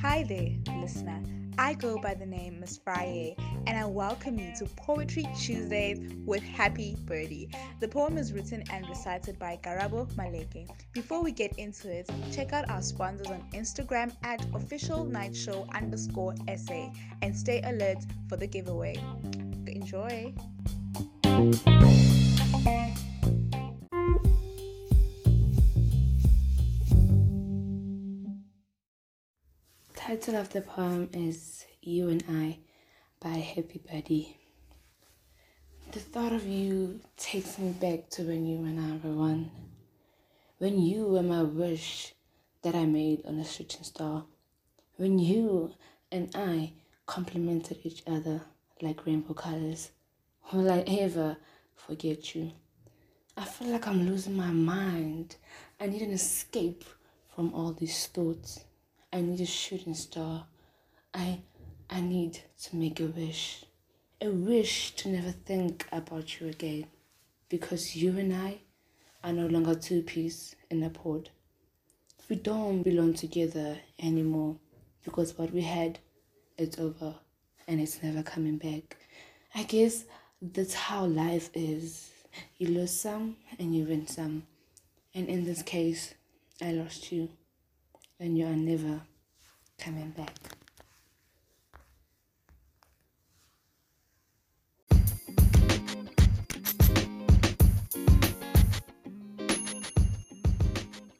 Hi there, listener. I go by the name Miss Friday, and I welcome you to Poetry Tuesdays with Happy Birdie. The poem is written and recited by Garabo Maleke. Before we get into it, check out our sponsors on Instagram at official night show underscore SA and stay alert for the giveaway. Enjoy! Title of the poem is You and I by Happy Buddy. The thought of you takes me back to when you and I were one. When you were my wish that I made on a shooting star. When you and I complemented each other like rainbow colors. Will I ever forget you? I feel like I'm losing my mind. I need an escape from all these thoughts. I need a shooting star. I I need to make a wish. A wish to never think about you again. Because you and I are no longer two peas in a pod. We don't belong together anymore because what we had, it's over and it's never coming back. I guess that's how life is. You lose some and you win some. And in this case, I lost you and you are never coming back.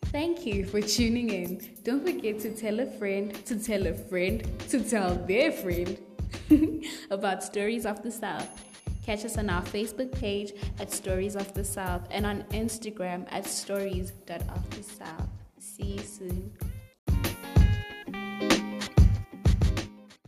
Thank you for tuning in. Don't forget to tell a friend to tell a friend to tell their friend about Stories of the South. Catch us on our Facebook page at Stories of the South and on Instagram at stories.of the South. See you soon.